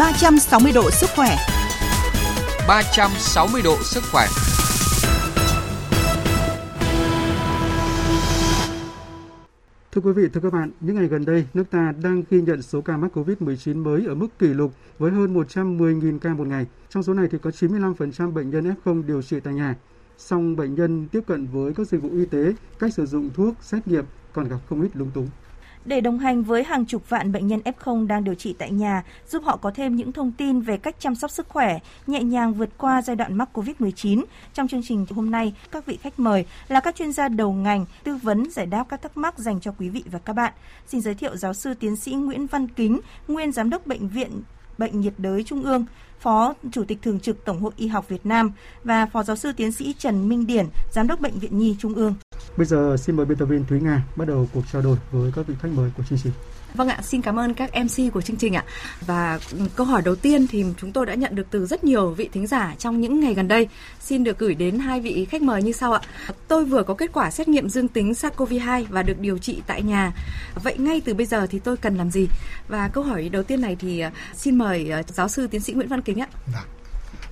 360 độ sức khỏe. 360 độ sức khỏe. Thưa quý vị, thưa các bạn, những ngày gần đây, nước ta đang ghi nhận số ca mắc COVID-19 mới ở mức kỷ lục với hơn 110.000 ca một ngày. Trong số này thì có 95% bệnh nhân F0 điều trị tại nhà. Song bệnh nhân tiếp cận với các dịch vụ y tế, cách sử dụng thuốc, xét nghiệm còn gặp không ít lung túng để đồng hành với hàng chục vạn bệnh nhân F0 đang điều trị tại nhà, giúp họ có thêm những thông tin về cách chăm sóc sức khỏe, nhẹ nhàng vượt qua giai đoạn mắc COVID-19. Trong chương trình hôm nay, các vị khách mời là các chuyên gia đầu ngành tư vấn giải đáp các thắc mắc dành cho quý vị và các bạn. Xin giới thiệu giáo sư tiến sĩ Nguyễn Văn Kính, nguyên giám đốc bệnh viện bệnh nhiệt đới Trung ương, Phó Chủ tịch Thường trực Tổng hội Y học Việt Nam và Phó Giáo sư Tiến sĩ Trần Minh Điển, Giám đốc Bệnh viện Nhi Trung ương. Bây giờ xin mời biên tập viên Thúy Nga bắt đầu cuộc trao đổi với các vị khách mời của chương trình. Vâng ạ, xin cảm ơn các MC của chương trình ạ. Và câu hỏi đầu tiên thì chúng tôi đã nhận được từ rất nhiều vị thính giả trong những ngày gần đây. Xin được gửi đến hai vị khách mời như sau ạ. Tôi vừa có kết quả xét nghiệm dương tính SARS-CoV-2 và được điều trị tại nhà. Vậy ngay từ bây giờ thì tôi cần làm gì? Và câu hỏi đầu tiên này thì à, xin mời à, giáo sư tiến sĩ Nguyễn Văn Kính ạ. Dạ.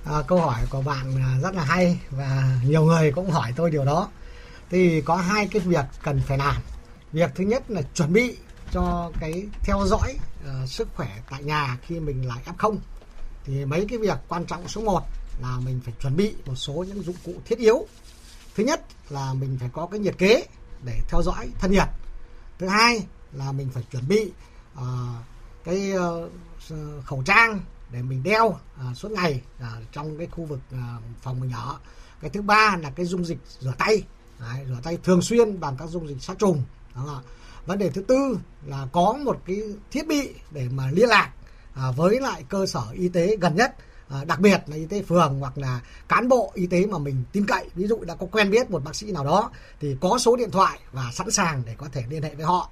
À, câu hỏi của bạn à, rất là hay và nhiều người cũng hỏi tôi điều đó. Thì có hai cái việc cần phải làm. Việc thứ nhất là chuẩn bị cho cái theo dõi uh, sức khỏe tại nhà khi mình là F0 thì mấy cái việc quan trọng số 1 là mình phải chuẩn bị một số những dụng cụ thiết yếu. Thứ nhất là mình phải có cái nhiệt kế để theo dõi thân nhiệt. Thứ hai là mình phải chuẩn bị uh, cái uh, khẩu trang để mình đeo uh, suốt ngày uh, trong cái khu vực uh, phòng mình ở. Cái thứ ba là cái dung dịch rửa tay, Đấy, rửa tay thường xuyên bằng các dung dịch sát trùng. Đó vấn đề thứ tư là có một cái thiết bị để mà liên lạc à, với lại cơ sở y tế gần nhất à, đặc biệt là y tế phường hoặc là cán bộ y tế mà mình tin cậy. Ví dụ đã có quen biết một bác sĩ nào đó thì có số điện thoại và sẵn sàng để có thể liên hệ với họ.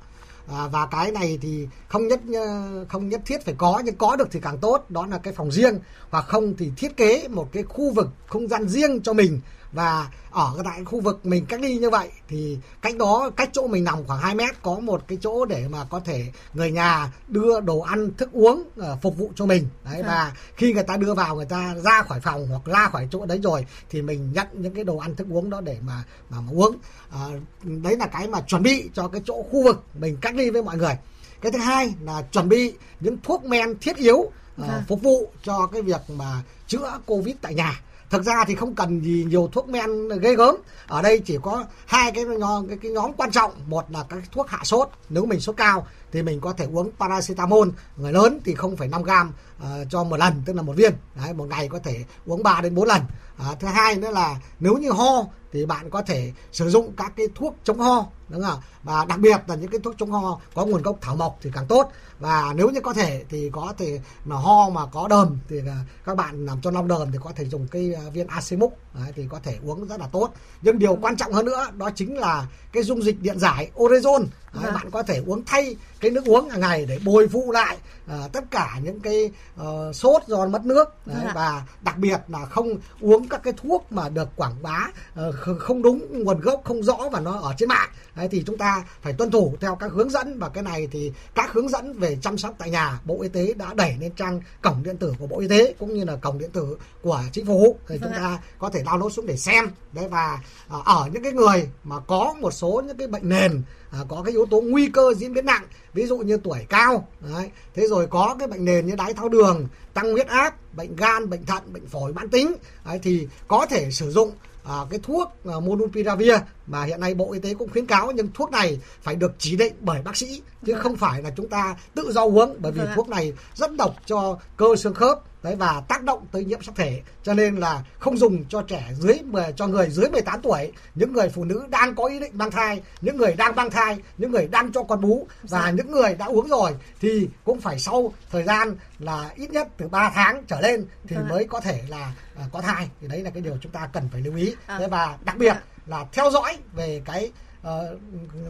À, và cái này thì không nhất ờ, không nhất thiết phải có nhưng có được thì càng tốt. Đó là cái phòng riêng hoặc không thì thiết kế một cái khu vực không gian riêng cho mình và ở tại khu vực mình cách ly như vậy thì cách đó cách chỗ mình nằm khoảng 2 mét có một cái chỗ để mà có thể người nhà đưa đồ ăn thức uống uh, phục vụ cho mình. Đấy và à. khi người ta đưa vào người ta ra khỏi phòng hoặc ra khỏi chỗ đấy rồi thì mình nhận những cái đồ ăn thức uống đó để mà mà, mà uống. À, đấy là cái mà chuẩn bị cho cái chỗ khu vực mình cách ly với mọi người. Cái thứ hai là chuẩn bị những thuốc men thiết yếu uh, phục vụ cho cái việc mà chữa covid tại nhà thực ra thì không cần gì nhiều thuốc men gây gớm. Ở đây chỉ có hai cái nhóm cái, cái nhóm quan trọng. Một là các thuốc hạ sốt. Nếu mình sốt cao thì mình có thể uống paracetamol. Người lớn thì 0,5 gram uh, cho một lần tức là một viên. Đấy, một ngày có thể uống 3 đến 4 lần. À, thứ hai nữa là nếu như ho thì bạn có thể sử dụng các cái thuốc chống ho đúng không? Và đặc biệt là những cái thuốc chống ho có nguồn gốc thảo mộc thì càng tốt. Và nếu như có thể thì có thể mà ho mà có đờm thì là các bạn làm cho long đờm thì có thể dùng cái à, viên Acimux đấy, thì có thể uống rất là tốt. Nhưng điều quan trọng hơn nữa đó chính là cái dung dịch điện giải orezon đấy, vâng. bạn có thể uống thay cái nước uống hàng ngày để bồi phụ lại uh, tất cả những cái uh, sốt do mất nước đấy, vâng và đặc biệt là không uống các cái thuốc mà được quảng bá uh, không đúng nguồn gốc không rõ và nó ở trên mạng đấy, thì chúng ta phải tuân thủ theo các hướng dẫn và cái này thì các hướng dẫn về chăm sóc tại nhà bộ y tế đã đẩy lên trang cổng điện tử của bộ y tế cũng như là cổng điện tử của chính phủ thì vâng chúng ta có thể download xuống để xem đấy và uh, ở những cái người mà có một số những cái bệnh nền à, có cái yếu tố nguy cơ diễn biến nặng ví dụ như tuổi cao đấy. thế rồi có cái bệnh nền như đái tháo đường tăng huyết áp bệnh gan bệnh thận bệnh phổi mãn tính đấy, thì có thể sử dụng à, cái thuốc à, Monopiravir mà hiện nay Bộ Y tế cũng khuyến cáo nhưng thuốc này phải được chỉ định bởi bác sĩ chứ vâng. không phải là chúng ta tự do uống bởi vì vâng thuốc này rất độc cho cơ xương khớp đấy và tác động tới nhiễm sắc thể cho nên là không dùng cho trẻ dưới cho người dưới 18 tuổi những người phụ nữ đang có ý định mang thai những người đang mang thai những người đang cho con bú và dạ. những người đã uống rồi thì cũng phải sau thời gian là ít nhất từ 3 tháng trở lên thì vâng mới có thể là à, có thai thì đấy là cái điều chúng ta cần phải lưu ý à. thế và đặc biệt là theo dõi về cái uh,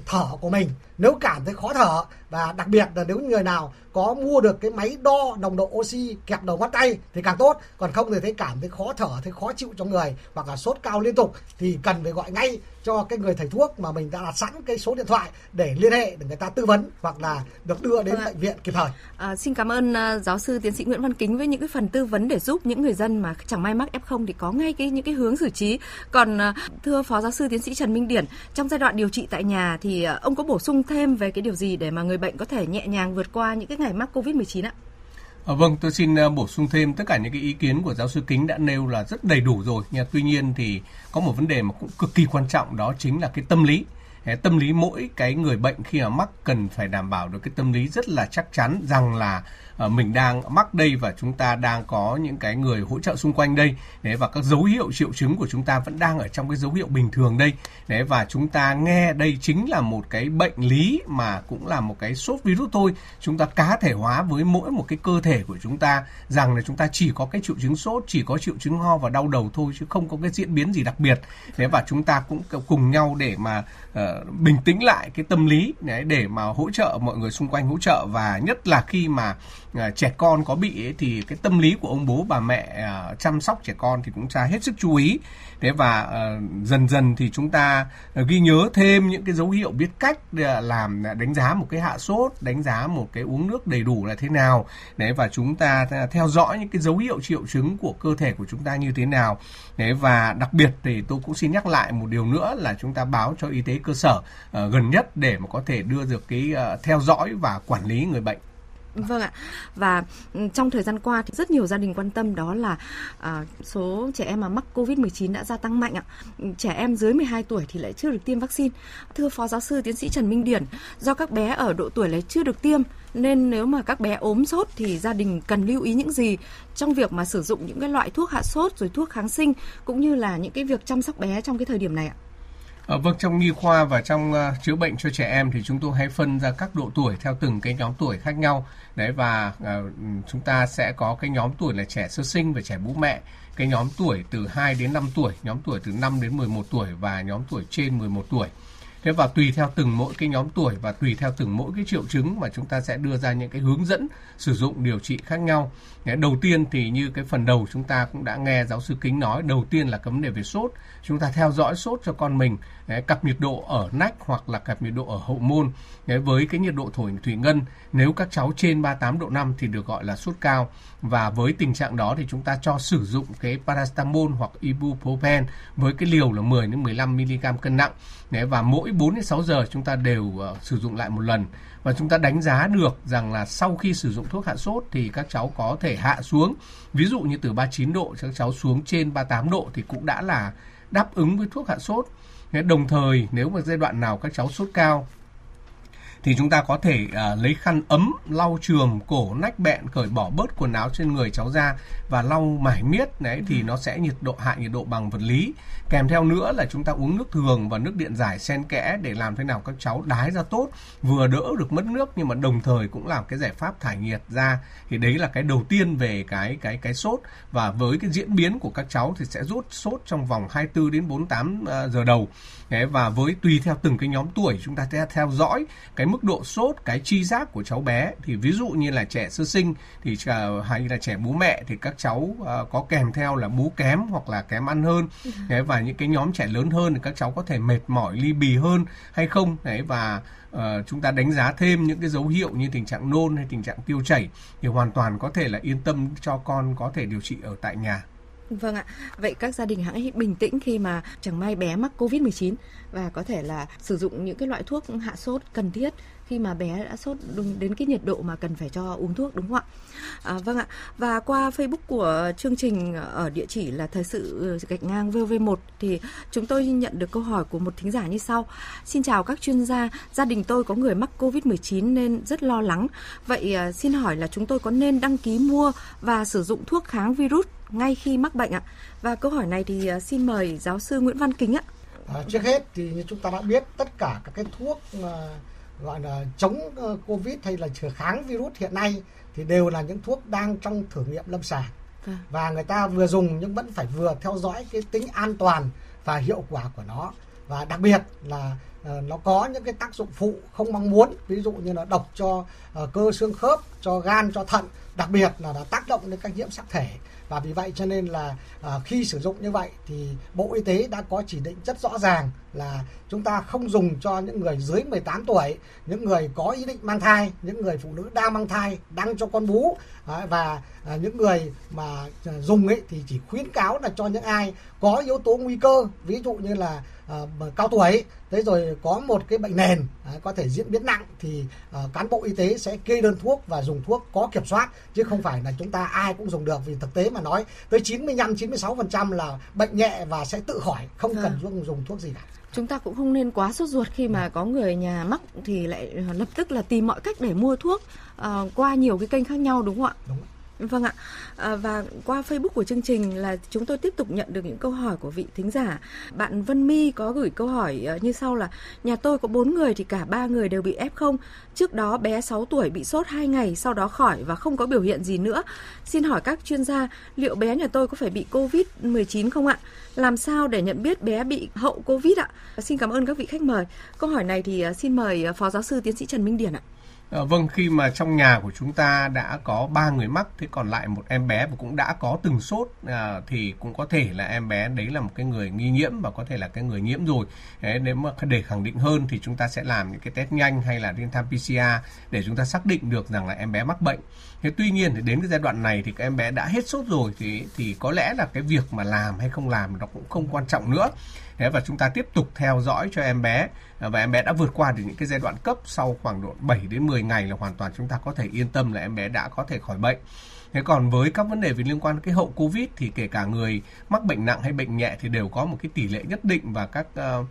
thở của mình. Nếu cảm thấy khó thở và đặc biệt là nếu người nào có mua được cái máy đo nồng độ oxy kẹp đầu ngón tay thì càng tốt. Còn không thì thấy cảm thấy khó thở thấy khó chịu trong người hoặc là sốt cao liên tục thì cần phải gọi ngay cho cái người thầy thuốc mà mình đã đặt sẵn cái số điện thoại để liên hệ để người ta tư vấn hoặc là được đưa đến vâng bệnh viện kịp thời. À, xin cảm ơn uh, giáo sư tiến sĩ Nguyễn Văn Kính với những cái phần tư vấn để giúp những người dân mà chẳng may mắc F0 thì có ngay cái những cái hướng xử trí. Còn uh, thưa phó giáo sư tiến sĩ Trần Minh Điển, trong giai đoạn điều trị tại nhà thì uh, ông có bổ sung thêm về cái điều gì để mà người bệnh có thể nhẹ nhàng vượt qua những cái ngày mắc Covid-19 ạ? À, vâng, tôi xin ờ, bổ sung thêm tất cả những cái ý kiến của giáo sư Kính đã nêu là rất đầy đủ rồi. Nhưng tuy nhiên thì có một vấn đề mà cũng cực kỳ quan trọng đó chính là cái tâm lý. Tâm lý mỗi cái người bệnh khi mà mắc cần phải đảm bảo được cái tâm lý rất là chắc chắn rằng là ờ, mình đang mắc đây và chúng ta đang có những cái người hỗ trợ xung quanh đây. Đấy và các dấu hiệu triệu chứng của chúng ta vẫn đang ở trong cái dấu hiệu bình thường đây. Đấy và chúng ta nghe đây chính là một cái bệnh lý mà cũng là một cái sốt virus thôi. Chúng ta cá thể hóa với mỗi một cái cơ thể của chúng ta rằng là chúng ta chỉ có cái triệu chứng sốt chỉ có triệu chứng ho và đau đầu thôi chứ không có cái diễn biến gì đặc biệt. Đấy và chúng ta cũng cùng nhau để mà uh, bình tĩnh lại cái tâm lý đấy để mà hỗ trợ mọi người xung quanh hỗ trợ và nhất là khi mà À, trẻ con có bị ấy, thì cái tâm lý của ông bố bà mẹ à, chăm sóc trẻ con thì cũng ra hết sức chú ý thế và uh, dần dần thì chúng ta ờ, ghi nhớ thêm những cái dấu hiệu biết cách ờ, làm đánh giá một cái hạ sốt đánh giá một cái uống nước đầy đủ là thế nào. Đấy và chúng ta theo dõi những cái dấu hiệu triệu chứng của cơ thể của chúng ta như thế nào. Đấy và đặc biệt thì tôi cũng xin nhắc lại một điều nữa là chúng ta báo cho y tế cơ sở uh, gần nhất để mà có thể đưa được cái uh, theo dõi và quản lý người bệnh. Vâng ạ. Và ừ, trong thời gian qua thì rất nhiều gia đình quan tâm đó là à, số trẻ em mà mắc Covid-19 đã gia tăng mạnh ạ. Ừ, trẻ em dưới 12 tuổi thì lại chưa được tiêm vaccine. Thưa Phó Giáo sư Tiến sĩ Trần Minh Điển, do các bé ở độ tuổi lại chưa được tiêm nên nếu mà các bé ốm sốt thì gia đình cần lưu ý những gì trong việc mà sử dụng những cái loại thuốc hạ sốt rồi thuốc kháng sinh cũng như là những cái việc chăm sóc bé trong cái thời điểm này ạ? À, vâng, trong nhi khoa và trong uh, chữa bệnh cho trẻ em thì chúng tôi hay phân ra các độ tuổi theo từng cái nhóm tuổi khác nhau. Đấy và uh, chúng ta sẽ có cái nhóm tuổi là trẻ sơ sinh và trẻ bú mẹ, cái nhóm tuổi từ 2 đến 5 tuổi, nhóm tuổi từ 5 đến 11 tuổi và nhóm tuổi trên 11 tuổi. Thế và tùy theo từng mỗi cái nhóm tuổi và tùy theo từng mỗi cái triệu chứng mà chúng ta sẽ đưa ra những cái hướng dẫn sử dụng điều trị khác nhau. Đầu tiên thì như cái phần đầu chúng ta cũng đã nghe giáo sư Kính nói, đầu tiên là cái vấn đề về sốt. Chúng ta theo dõi sốt cho con mình, cặp nhiệt độ ở nách hoặc là cặp nhiệt độ ở hậu môn. Với cái nhiệt độ thổi thủy ngân, nếu các cháu trên 38 độ 5 thì được gọi là sốt cao. Và với tình trạng đó thì chúng ta cho sử dụng cái paracetamol hoặc ibuprofen với cái liều là 10 đến 15 mg cân nặng. Và mỗi 4 đến 6 giờ chúng ta đều uh, sử dụng lại một lần. Và chúng ta đánh giá được rằng là sau khi sử dụng thuốc hạ sốt thì các cháu có thể hạ xuống. Ví dụ như từ 39 độ các cháu xuống trên 38 độ thì cũng đã là đáp ứng với thuốc hạ sốt. Đồng thời nếu mà giai đoạn nào các cháu sốt cao thì chúng ta có thể uh, lấy khăn ấm lau chườm cổ nách bẹn cởi bỏ bớt quần áo trên người cháu ra và lau mải miết đấy thì nó sẽ nhiệt độ hạ nhiệt độ bằng vật lý. Kèm theo nữa là chúng ta uống nước thường và nước điện giải xen kẽ để làm thế nào các cháu đái ra tốt vừa đỡ được mất nước nhưng mà đồng thời cũng làm cái giải pháp thải nhiệt ra. Thì đấy là cái đầu tiên về cái cái cái sốt và với cái diễn biến của các cháu thì sẽ rút sốt trong vòng 24 đến 48 à, giờ đầu. Đấy, và với tùy theo từng cái nhóm tuổi chúng ta sẽ theo dõi cái mức độ sốt cái chi giác của cháu bé. Thì ví dụ như là trẻ sơ sinh thì hay là trẻ bú mẹ thì các cháu uh, có kèm theo là bú kém hoặc là kém ăn hơn. Ừ. đấy, và những cái nhóm trẻ lớn hơn thì các cháu có thể mệt mỏi ly bì hơn hay không. Đấy và uh, chúng ta đánh giá thêm những cái dấu hiệu như tình trạng nôn hay tình trạng tiêu chảy thì hoàn toàn có thể là yên tâm cho con có thể điều trị ở tại nhà Vâng ạ. Vậy các gia đình hãy bình tĩnh khi mà chẳng may bé mắc Covid-19 và có thể là sử dụng những cái loại thuốc hạ sốt cần thiết khi mà bé đã sốt đúng đến cái nhiệt độ mà cần phải cho uống thuốc đúng không ạ? À, vâng ạ. Và qua Facebook của chương trình ở địa chỉ là thời sự ừ, gạch ngang VV1 thì chúng tôi nhận được câu hỏi của một thính giả như sau. Xin chào các chuyên gia, gia đình tôi có người mắc Covid-19 nên rất lo lắng. Vậy à, xin hỏi là chúng tôi có nên đăng ký mua và sử dụng thuốc kháng virus ngay khi mắc bệnh ạ? Và câu hỏi này thì à, xin mời giáo sư Nguyễn Văn Kính ạ. À, trước hết thì như chúng ta đã biết tất cả các cái thuốc mà gọi là chống ờ, covid hay là kháng virus hiện nay thì đều là những thuốc đang trong thử nghiệm lâm sàng à. và người ta vừa dùng nhưng vẫn phải vừa theo dõi cái tính an toàn và hiệu quả của nó và đặc biệt là nó có những cái tác dụng phụ không mong muốn ví dụ như là độc cho cơ xương khớp cho gan cho thận đặc biệt là nó tác động đến các nhiễm sắc thể. Và vì vậy cho nên là à, khi sử dụng như vậy thì Bộ Y tế đã có chỉ định rất rõ ràng là chúng ta không dùng cho những người dưới 18 tuổi, những người có ý định mang thai, những người phụ nữ đang mang thai, đang cho con bú. À, và à, những người mà à, dùng ấy thì chỉ khuyến cáo là cho những ai có yếu tố nguy cơ, ví dụ như là à, cao tuổi, thế rồi có một cái bệnh nền à, có thể diễn biến nặng thì à, cán bộ y tế sẽ kê đơn thuốc và dùng thuốc có kiểm soát chứ không phải là chúng ta ai cũng dùng được vì thực tế mà nói tới 95 96% là bệnh nhẹ và sẽ tự khỏi, không cần à. dùng dùng thuốc gì cả chúng ta cũng không nên quá sốt ruột khi mà có người nhà mắc thì lại lập tức là tìm mọi cách để mua thuốc uh, qua nhiều cái kênh khác nhau đúng không ạ? Đúng. Vâng ạ. À, và qua Facebook của chương trình là chúng tôi tiếp tục nhận được những câu hỏi của vị thính giả. Bạn Vân My có gửi câu hỏi ờ, như sau là nhà tôi có 4 người thì cả ba người đều bị F0. Trước đó bé 6 tuổi bị sốt 2 ngày sau đó khỏi và không có biểu hiện gì nữa. Xin hỏi các chuyên gia liệu bé nhà tôi có phải bị Covid-19 không ạ? Làm sao để nhận biết bé bị hậu Covid ạ? Xin cảm ơn các vị khách mời. Câu hỏi này thì ờ, xin mời ờ, Phó Giáo sư Tiến sĩ Trần Minh Điển ạ. À, vâng, khi mà trong nhà của chúng ta đã có ba người mắc, thế còn lại một em bé và cũng đã có từng sốt à, thì cũng có thể là em bé đấy là một cái người nghi nhiễm và có thể là cái người nhiễm rồi. Đấy, nếu mà để khẳng định hơn thì chúng ta sẽ làm những cái test nhanh hay là real time PCR để chúng ta xác định được rằng là em bé mắc bệnh. Thế tuy nhiên thì đến cái giai đoạn này thì các em bé đã hết sốt rồi thì thì có lẽ là cái việc mà làm hay không làm nó cũng không quan trọng nữa. Thế và chúng ta tiếp tục theo dõi cho em bé ờ, và em bé đã vượt qua được những cái giai đoạn cấp sau khoảng độ 7 đến 10 ngày là hoàn toàn chúng ta có thể yên tâm là em bé đã có thể khỏi bệnh. Thế còn với các vấn đề về liên quan đến cái hậu Covid thì kể cả người mắc bệnh nặng hay bệnh nhẹ thì đều có một cái tỷ lệ nhất định và các uh,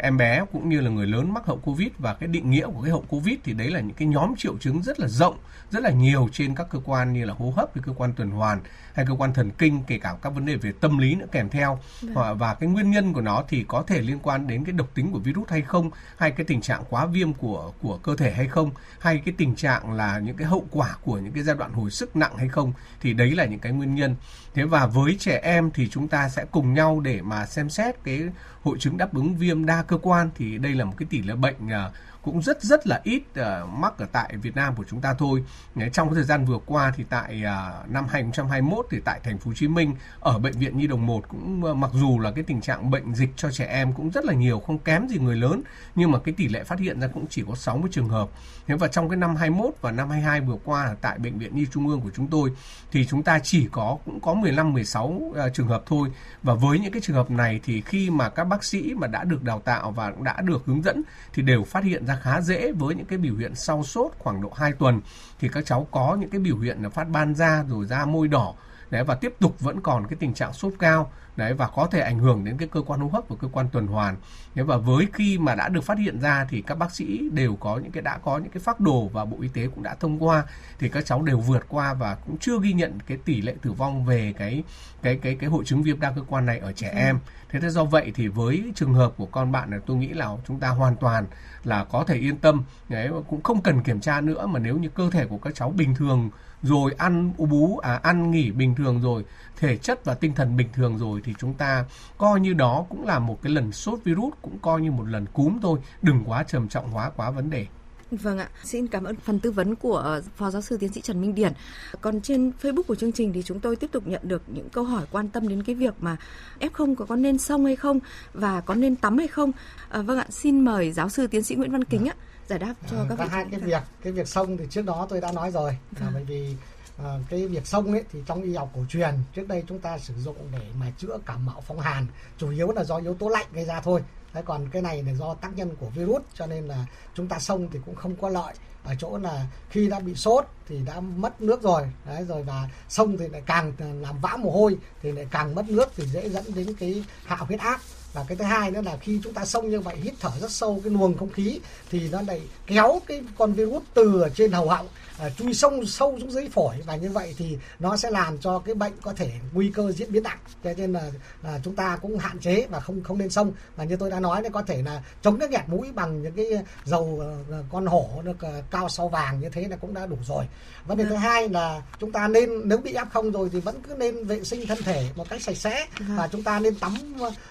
em bé cũng như là người lớn mắc hậu Covid và cái định nghĩa của cái hậu Covid thì đấy là những cái nhóm triệu chứng rất là rộng, rất là nhiều trên các cơ quan như là hô hấp, cơ quan tuần hoàn hay cơ quan thần kinh, kể cả các vấn đề về tâm lý nữa kèm theo. Và, và cái nguyên nhân của nó thì có thể liên quan đến cái độc tính của virus hay không, hay cái tình trạng quá viêm của của cơ thể hay không, hay cái tình trạng là những cái hậu quả của những cái giai đoạn hồi sức nặng hay không thì đấy là những cái nguyên nhân. Thế và với trẻ em thì chúng ta sẽ cùng nhau để mà xem xét cái hội chứng đáp ứng viêm đa cơ quan thì đây là một cái tỷ lệ bệnh uh, cũng rất rất là ít uh, mắc ở tại Việt Nam của chúng ta thôi. Trong cái thời gian vừa qua thì tại uh, năm 2021 thì tại thành phố Hồ Chí Minh ở bệnh viện Nhi đồng 1 cũng uh, mặc dù là cái tình trạng bệnh dịch cho trẻ em cũng rất là nhiều không kém gì người lớn nhưng mà cái tỷ lệ phát hiện ra cũng chỉ có 60 trường hợp. Thế và trong cái năm 21 và năm 22 vừa qua tại bệnh viện Nhi Trung ương của chúng tôi thì chúng ta chỉ có cũng có 15 16 uh, trường hợp thôi và với những cái trường hợp này thì khi mà các bác sĩ mà đã được đào tạo và đã được hướng dẫn thì đều phát hiện ra khá dễ với những cái biểu hiện sau sốt khoảng độ 2 tuần, thì các cháu có những cái biểu hiện là phát ban da, rồi da môi đỏ, đấy, và tiếp tục vẫn còn cái tình trạng sốt cao đấy và có thể ảnh hưởng đến cái cơ quan hô hấp và cơ quan tuần hoàn. Thế và với khi mà đã được phát hiện ra thì các bác sĩ đều có những cái đã có những cái phác đồ và bộ y tế cũng đã thông qua thì các cháu đều vượt qua và cũng chưa ghi nhận cái tỷ lệ tử vong về cái cái cái cái hội chứng viêm đa cơ quan này ở trẻ ừ. em. Thế thế do vậy thì với trường hợp của con bạn này tôi nghĩ là chúng ta hoàn toàn là có thể yên tâm. Đấy cũng không cần kiểm tra nữa mà nếu như cơ thể của các cháu bình thường rồi ăn bú à ăn nghỉ bình thường rồi thể chất và tinh thần bình thường rồi thì chúng ta coi như đó cũng là một cái lần sốt virus cũng coi như một lần cúm thôi đừng quá trầm trọng hóa quá vấn đề Vâng ạ, xin cảm ơn phần tư vấn của Phó Giáo sư Tiến sĩ Trần Minh Điển. Còn trên Facebook của chương trình thì chúng tôi tiếp tục nhận được những câu hỏi quan tâm đến cái việc mà F0 có, có nên xông hay không và có nên tắm hay không. À, vâng ạ, xin mời Giáo sư Tiến sĩ Nguyễn Văn Kính ạ giải đáp cho à, các vị. hai cái việc, cái việc xông thì trước đó tôi đã nói rồi. Vâng. À, bởi vì À, cái việc sông ấy thì trong y học cổ truyền trước đây chúng ta sử dụng để mà chữa cảm mạo phong hàn chủ yếu là do yếu tố lạnh gây ra thôi. Thế còn cái này là do tác nhân của virus cho nên là chúng ta sông thì cũng không có lợi. Ở chỗ là khi đã bị sốt thì đã mất nước rồi. Đấy rồi và sông thì lại càng làm vã mồ hôi thì lại càng mất nước thì dễ dẫn đến cái hạ huyết áp. Và cái thứ hai nữa là khi chúng ta sông như vậy hít thở rất sâu cái luồng không khí thì nó lại kéo cái con virus từ ở trên hầu họng à, chui sông sâu xuống dưới phổi và như vậy thì nó sẽ làm cho cái bệnh có thể nguy cơ diễn biến nặng cho nên là, là chúng ta cũng hạn chế và không không nên xông và như tôi đã nói thì có thể là chống cái nghẹt mũi bằng những cái dầu uh, con hổ được uh, cao sau vàng như thế là cũng đã đủ rồi vấn đề thứ vâng. hai là chúng ta nên nếu bị áp không rồi thì vẫn cứ nên vệ sinh thân thể một cách sạch sẽ vâng. và chúng ta nên tắm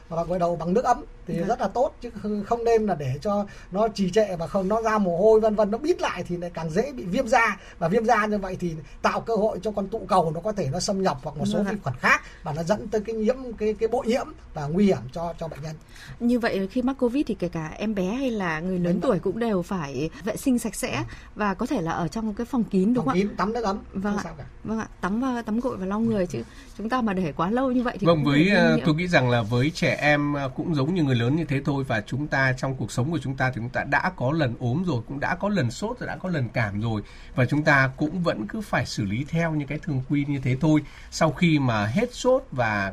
và gội đầu bằng nước ấm thì vâng. rất là tốt chứ không nên là để cho nó trì trệ và không nó ra mồ hôi vân vân nó bít lại thì lại càng dễ bị viêm da và viêm da như vậy thì tạo cơ hội cho con tụ cầu nó có thể nó xâm nhập hoặc một số vâng. vi khuẩn khác và nó dẫn tới cái nhiễm cái cái bội nhiễm và nguy hiểm cho cho bệnh nhân. Như vậy khi mắc covid thì kể cả em bé hay là người lớn tuổi cũng đều phải vệ sinh sạch sẽ và có thể là ở trong cái phòng kín đúng phòng không kín, tắm nước ấm. Vâng ạ. Vâng ạ, tắm tắm gội và lau người chứ chúng ta mà để quá lâu như vậy thì Vâng với uh, tôi nghĩ rằng là với trẻ em uh, cũng giống như người lớn như thế thôi và chúng ta trong cuộc sống của chúng ta thì chúng ta đã có lần ốm rồi, cũng đã có lần sốt rồi, đã có lần cảm rồi và chúng ta cũng vẫn cứ phải xử lý theo những cái thường quy như thế thôi. Sau khi mà hết sốt và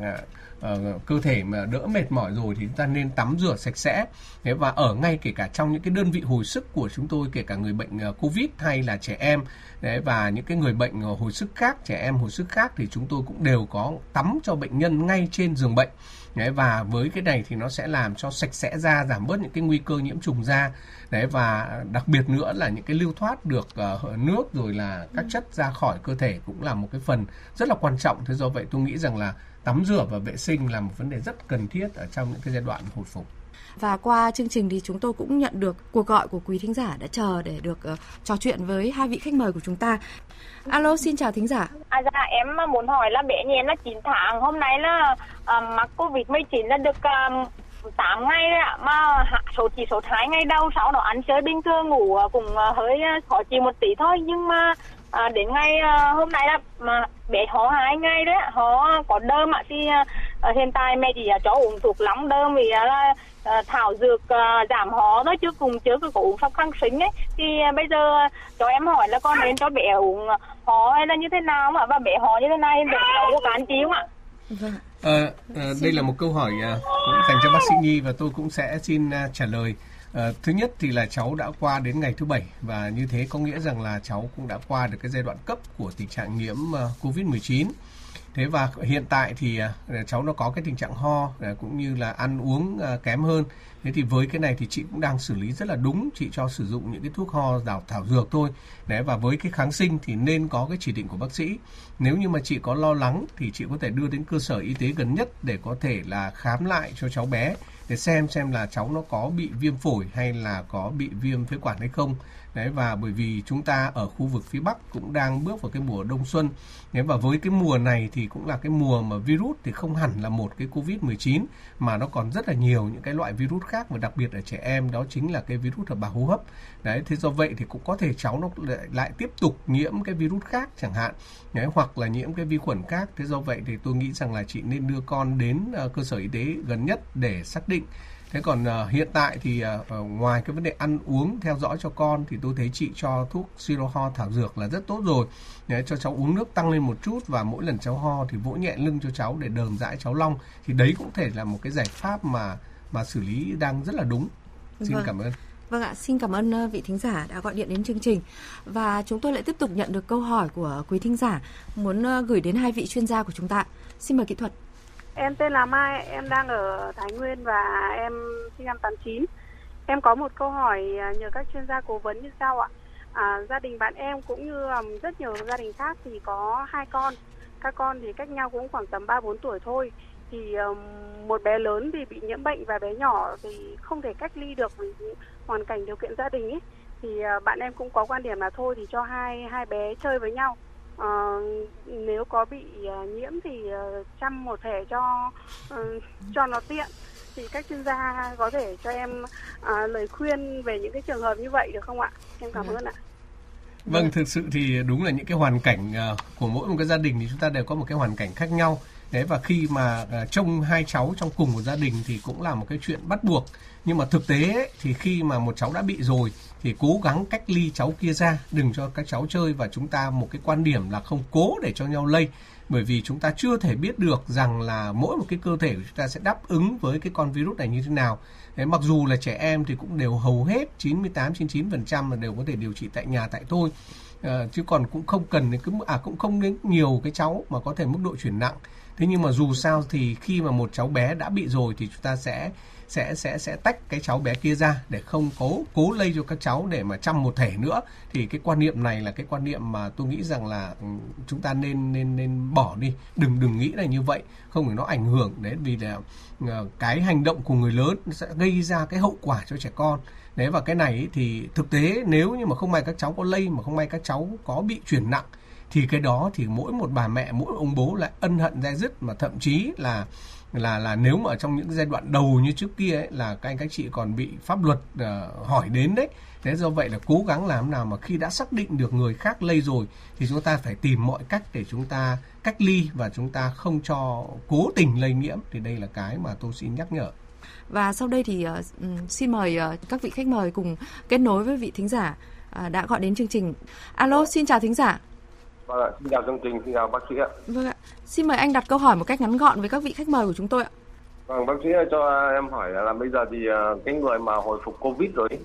uh, cơ thể mà đỡ mệt mỏi rồi thì chúng ta nên tắm rửa sạch sẽ thế và ở ngay kể cả trong những cái đơn vị hồi sức của chúng tôi kể cả người bệnh uh, covid hay là trẻ em đấy và những cái người bệnh hồi sức khác trẻ em hồi sức khác thì chúng tôi cũng đều có tắm cho bệnh nhân ngay trên giường bệnh. Đấy và với cái này thì nó sẽ làm cho sạch sẽ da giảm bớt những cái nguy cơ nhiễm trùng da. Đấy và đặc biệt nữa là những cái lưu thoát được uh, nước rồi là các chất ra khỏi cơ thể cũng là một cái phần rất là quan trọng. Thế do vậy tôi nghĩ rằng là tắm rửa và vệ sinh là một vấn đề rất cần thiết ở trong những cái giai đoạn hồi phục. Và qua chương trình thì chúng tôi cũng nhận được cuộc gọi của quý thính giả đã chờ để được uh, trò chuyện với hai vị khách mời của chúng ta. Alo, xin chào thính giả. À dạ, em muốn hỏi là bé nhà nó 9 tháng, hôm nay là uh, mắc Covid-19 là được ờ, um, 8 ngày đấy ạ, mà số chỉ số 2 ngày đầu, sau đó ăn chơi bình thường, ngủ cũng hơi khó chịu một tí thôi, nhưng mà à, đến ngày à, hôm nay là mà bé họ hai ngày đấy họ có đơm ạ. Thì à, hiện tại mẹ chỉ cho uống thuốc lắm đơm vì là à, thảo dược à, giảm họ thôi chứ cùng chưa có uống pháp kháng sinh ấy thì à, bây giờ cho em hỏi là con nên cho bé uống họ hay là như thế nào mà và bé họ như thế này để có cán chi không ạ À, à, đây là một câu hỏi à, cũng dành cho bác sĩ Nhi và tôi cũng sẽ xin à, trả lời. À, thứ nhất thì là cháu đã qua đến ngày thứ bảy và như thế có nghĩa rằng là cháu cũng đã qua được cái giai đoạn cấp của tình trạng nhiễm uh, Covid-19. Thế và hiện tại thì à, cháu nó có cái tình trạng ho à, cũng như là ăn uống à, kém hơn. Thế thì với cái này thì chị cũng đang xử lý rất là đúng, chị cho sử dụng những cái thuốc ho đào thảo dược thôi. Đấy và với cái kháng sinh thì nên có cái chỉ định của bác sĩ. Nếu như mà chị có lo lắng thì chị có thể đưa đến cơ sở y tế gần nhất để có thể là khám lại cho cháu bé để xem xem là cháu nó có bị viêm phổi hay là có bị viêm phế quản hay không. Đấy và bởi vì chúng ta ở khu vực phía bắc cũng đang bước vào cái mùa đông xuân. Đấy và với cái mùa này thì cũng là cái mùa mà virus thì không hẳn là một cái covid 19 mà nó còn rất là nhiều những cái loại virus khác và đặc biệt ở trẻ em đó chính là cái virus ở bào hô hấp. Đấy thế do vậy thì cũng có thể cháu nó lại, lại tiếp tục nhiễm cái virus khác chẳng hạn. Đấy hoặc là nhiễm cái vi khuẩn khác. Thế do vậy thì tôi nghĩ rằng là chị nên đưa con đến uh, cơ sở y tế gần nhất để xác định thế còn uh, hiện tại thì uh, ngoài cái vấn đề ăn uống theo dõi cho con thì tôi thấy chị cho thuốc siro ho thảo dược là rất tốt rồi để cho cháu uống nước tăng lên một chút và mỗi lần cháu ho thì vỗ nhẹ lưng cho cháu để đờm dãi cháu long thì đấy cũng thể là một cái giải pháp mà mà xử lý đang rất là đúng xin vâng. cảm ơn Vâng ạ, xin cảm ơn vị thính giả đã gọi điện đến chương trình. Và chúng tôi lại tiếp tục nhận được câu hỏi của quý thính giả muốn gửi đến hai vị chuyên gia của chúng ta. Xin mời kỹ thuật. Em tên là Mai, em đang ở Thái Nguyên và em sinh năm 89. Em có một câu hỏi à, nhờ các chuyên gia cố vấn như sau ạ. À, gia đình bạn em cũng như à, rất nhiều gia đình khác thì có hai con. Các con thì cách nhau cũng khoảng tầm 3-4 tuổi thôi. Thì một bé lớn thì bị nhiễm bệnh và bé nhỏ thì không thể cách ly được vì hoàn cảnh điều kiện gia đình ấy. Thì à, bạn em cũng có quan điểm là thôi thì cho hai hai bé chơi với nhau uh, nếu có bị uh, nhiễm thì uh, chăm một thể cho uh, cho nó tiện thì các chuyên gia có thể cho em uh, lời khuyên về những cái trường hợp như vậy được không ạ? Em cảm ơn ạ. Vâng, thực sự thì đúng là những cái hoàn cảnh uh, của mỗi một cái gia đình thì chúng ta đều có một cái hoàn cảnh khác nhau. Đấy và khi mà uh, trông hai cháu trong cùng một gia đình thì cũng là một cái chuyện bắt buộc. Nhưng mà thực tế ấy, thì khi mà một cháu đã bị rồi thì cố gắng cách ly cháu kia ra đừng cho các cháu chơi và chúng ta một cái quan điểm là không cố để cho nhau lây bởi vì chúng ta chưa thể biết được rằng là mỗi một cái cơ thể của chúng ta sẽ đáp ứng với cái con virus này như thế nào. Thế mặc dù là trẻ em thì cũng đều hầu hết 98 99% là đều có thể điều trị tại nhà tại thôi. À, chứ còn cũng không cần đến cái à cũng không đến nhiều cái cháu mà có thể mức độ chuyển nặng. Thế nhưng mà dù sao thì khi mà một cháu bé đã bị rồi thì chúng ta sẽ sẽ sẽ sẽ tách cái cháu bé kia ra để không cố cố lây cho các cháu để mà chăm một thể nữa. Thì cái quan niệm này là cái quan niệm mà tôi nghĩ rằng là ừ, chúng ta nên nên nên bỏ đi. Đừng đừng nghĩ là như vậy. Không thì nó ảnh hưởng đến vì là ờ, cái hành động của người lớn sẽ gây ra cái hậu quả cho trẻ con. Đấy, và cái này thì thực tế, nếu như mà không may các cháu có lây, mà không may các cháu có bị chuyển nặng thì cái đó thì mỗi một bà mẹ mỗi ông bố lại ân hận dai dứt mà thậm chí là là là nếu mà trong những giai đoạn đầu như trước kia ấy, là các anh các chị còn bị pháp luật uh, hỏi đến đấy thế do vậy là cố gắng làm nào mà khi đã xác định được người khác lây rồi thì chúng ta phải tìm mọi cách để chúng ta cách ly và chúng ta không cho cố tình lây nhiễm thì đây là cái mà tôi xin nhắc nhở và sau đây thì uh, xin mời uh, các vị khách mời cùng kết nối với vị thính giả uh, đã gọi đến chương trình. Alo, xin chào thính giả. Vâng ạ, xin chào chương trình, xin chào bác sĩ ạ. Vâng ạ. Xin mời anh đặt câu hỏi một cách ngắn gọn với các vị khách mời của chúng tôi ạ. Vâng, bác sĩ ơi, cho em hỏi là, là bây giờ thì uh, cái người mà hồi phục Covid rồi ấy,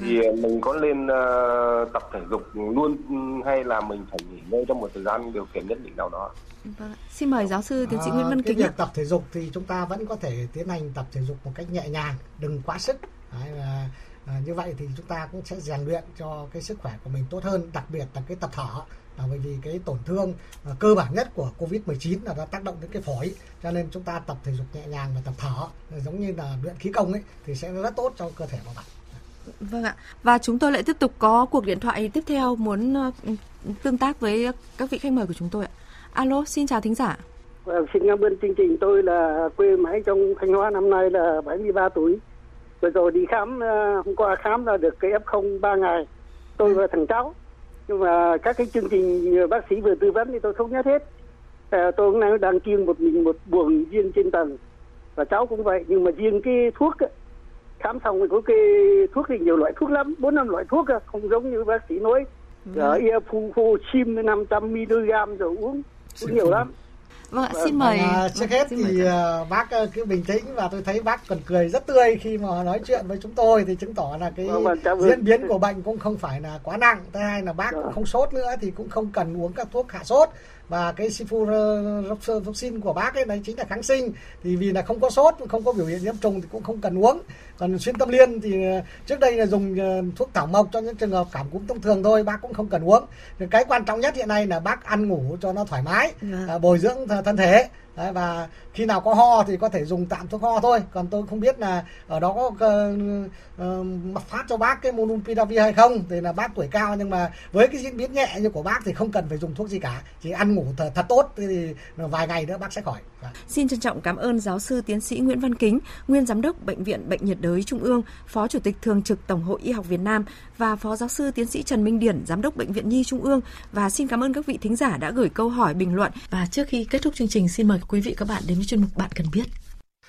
thì mình có nên uh, tập thể dục luôn hay là mình phải nghỉ ngơi trong một thời gian điều kiện nhất định nào đó? Vâng. Xin mời giáo sư tiến sĩ À, Nguyễn Văn cái Kính ạ. việc tập thể dục thì chúng ta vẫn có thể tiến hành tập thể dục một cách nhẹ nhàng đừng quá sức Đấy, và, à, như vậy thì chúng ta cũng sẽ rèn luyện cho cái sức khỏe của mình tốt hơn đặc biệt là cái tập thở là bởi vì cái tổn thương à, cơ bản nhất của covid 19 là nó tác động đến cái phổi cho nên chúng ta tập thể dục nhẹ nhàng và tập thở giống như là luyện khí công ấy thì sẽ rất tốt cho cơ thể của bạn Vâng ạ. Và chúng tôi lại tiếp tục có cuộc điện thoại tiếp theo muốn ờ, tương tác với các vị khách mời của chúng tôi ạ. Alo, xin chào thính giả. Vâng, xin cảm ơn chương trình. Tôi là quê máy trong Thanh Hóa năm nay là 73 tuổi. Vừa rồi đi khám, ờ, hôm qua khám ra được cái F0 3 ngày. Tôi và thằng cháu. Nhưng mà các cái chương trình nhờ bác sĩ vừa tư vấn thì tôi không nhớ hết. À, tôi cũng đang, đang kiêng một mình một buồng riêng trên tầng. Và cháu cũng vậy. Nhưng mà riêng cái thuốc ấy, khám xong rồi có cái thuốc thì nhiều loại thuốc lắm. bốn năm loại thuốc không giống như bác sĩ nói. Ở Ibuprofen 500 mg rồi uống, uống nhiều lắm. Vâng ạ, xin mời. À, trước Vâng, hết xin mời thì các- à, bác à, cứ bình tĩnh và tôi thấy bác còn cười rất tươi khi mà nói chuyện với chúng tôi thì chứng tỏ là cái Vâng, vâng, diễn biến của bệnh cũng không phải là quá nặng. Thứ hai là bác cũng không sốt nữa thì cũng không cần uống các thuốc hạ sốt và cái ciprofloxacin của bác ấy đấy chính là kháng sinh thì vì là không có sốt không có biểu hiện nhiễm trùng thì cũng không cần uống còn xuyên tâm liên thì à, trước đây là dùng à, thuốc thảo mộc cho những trường hợp cảm cúm thông thường thôi bác cũng không cần uống cái quan trọng nhất hiện nay là bác ăn ngủ cho nó thoải mái Vâng. à, bồi dưỡng th- thân thể. Đấy, và khi nào có ho thì có thể dùng tạm thuốc ho thôi còn tôi không biết là ở đó có uh, phát cho bác cái monopiravir hay không thì là bác tuổi cao nhưng mà với cái diễn biến nhẹ như của bác thì không cần phải dùng thuốc gì cả chỉ ăn ngủ thật, thật tốt thì vài ngày nữa bác sẽ khỏi Dạ. Xin trân trọng cảm ơn giáo sư tiến sĩ Nguyễn Văn Kính, nguyên giám đốc Bệnh viện Bệnh nhiệt đới Trung ương, Phó Chủ tịch Thường trực Tổng hội Y học Việt Nam và Phó giáo sư tiến sĩ Trần Minh Điển, giám đốc Bệnh viện Nhi Trung ương và xin cảm ơn các vị thính giả đã gửi câu hỏi bình luận. Và trước khi kết thúc chương trình, xin mời quý vị các bạn đến với chuyên mục bạn cần biết.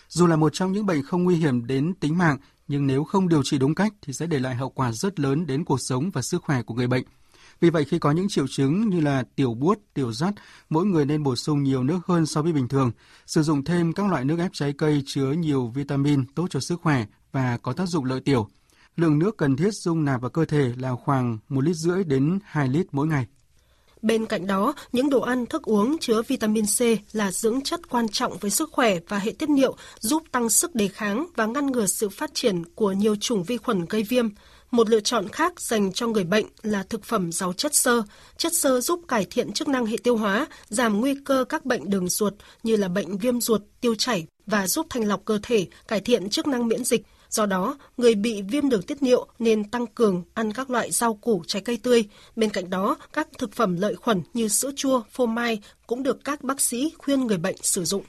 Dù là một trong những bệnh không nguy hiểm đến tính mạng, nhưng nếu không điều trị đúng cách thì sẽ để lại hậu quả rất lớn đến cuộc sống và sức khỏe của người bệnh. Vì vậy khi có những triệu chứng như là tiểu buốt, tiểu rắt, mỗi người nên bổ sung nhiều nước hơn so với bình thường, sử dụng thêm các loại nước ép trái cây chứa nhiều vitamin tốt cho sức khỏe và có tác dụng lợi tiểu. Lượng nước cần thiết dung nạp vào cơ thể là khoảng 1 lít rưỡi đến 2 lít mỗi ngày. Bên cạnh đó, những đồ ăn, thức uống chứa vitamin C là dưỡng chất quan trọng với sức khỏe và hệ tiết niệu, giúp tăng sức đề kháng và ngăn ngừa sự phát triển của nhiều chủng vi khuẩn gây viêm. Một lựa chọn khác dành cho người bệnh là thực phẩm giàu chất xơ. Chất xơ giúp cải thiện chức năng hệ tiêu hóa, giảm nguy cơ các bệnh đường ruột như là bệnh viêm ruột, tiêu chảy và giúp thanh lọc cơ thể, cải thiện chức năng miễn dịch. Do đó, người bị viêm đường tiết niệu nên tăng cường ăn các loại rau củ, trái cây tươi. Bên cạnh đó, các thực phẩm lợi khuẩn như sữa chua, phô mai cũng được các bác sĩ khuyên người bệnh sử dụng.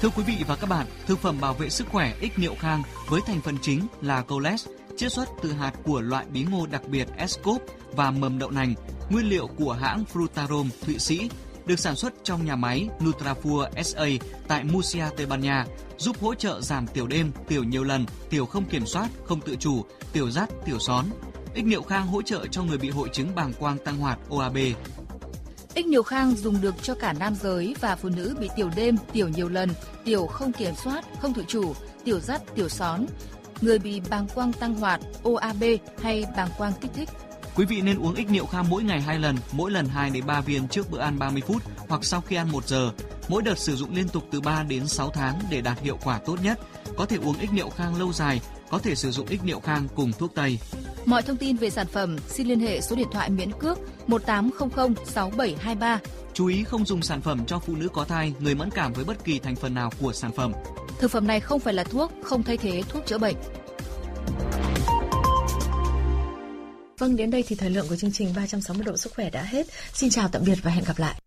Thưa quý vị và các bạn, thực phẩm bảo vệ sức khỏe ích niệu khang với thành phần chính là coles, chiết xuất từ hạt của loại bí ngô đặc biệt Escop và mầm đậu nành, nguyên liệu của hãng Frutarom Thụy Sĩ, được sản xuất trong nhà máy Nutrafur SA tại Murcia, Tây Ban Nha, giúp hỗ trợ giảm tiểu đêm, tiểu nhiều lần, tiểu không kiểm soát, không tự chủ, tiểu rắt, tiểu són. Ích niệu khang hỗ trợ cho người bị hội chứng bàng quang tăng hoạt OAB, Ích niệu khang dùng được cho cả nam giới và phụ nữ bị tiểu đêm, tiểu nhiều lần, tiểu không kiểm soát, không tự chủ, tiểu rắt, tiểu són, người bị bàng quang tăng hoạt, OAB hay bàng quang kích thích. Quý vị nên uống ích niệu kham mỗi ngày 2 lần, mỗi lần 2 đến 3 viên trước bữa ăn 30 phút hoặc sau khi ăn 1 giờ. Mỗi đợt sử dụng liên tục từ 3 đến 6 tháng để đạt hiệu quả tốt nhất. Có thể uống ích niệu khang lâu dài, có thể sử dụng ích niệu khang cùng thuốc tây. Mọi thông tin về sản phẩm xin liên hệ số điện thoại miễn cước 1800 6723. Chú ý không dùng sản phẩm cho phụ nữ có thai, người mẫn cảm với bất kỳ thành phần nào của sản phẩm. Thực phẩm này không phải là thuốc, không thay thế thuốc chữa bệnh. Vâng, đến đây thì thời lượng của chương trình 360 độ sức khỏe đã hết. Xin chào tạm biệt và hẹn gặp lại.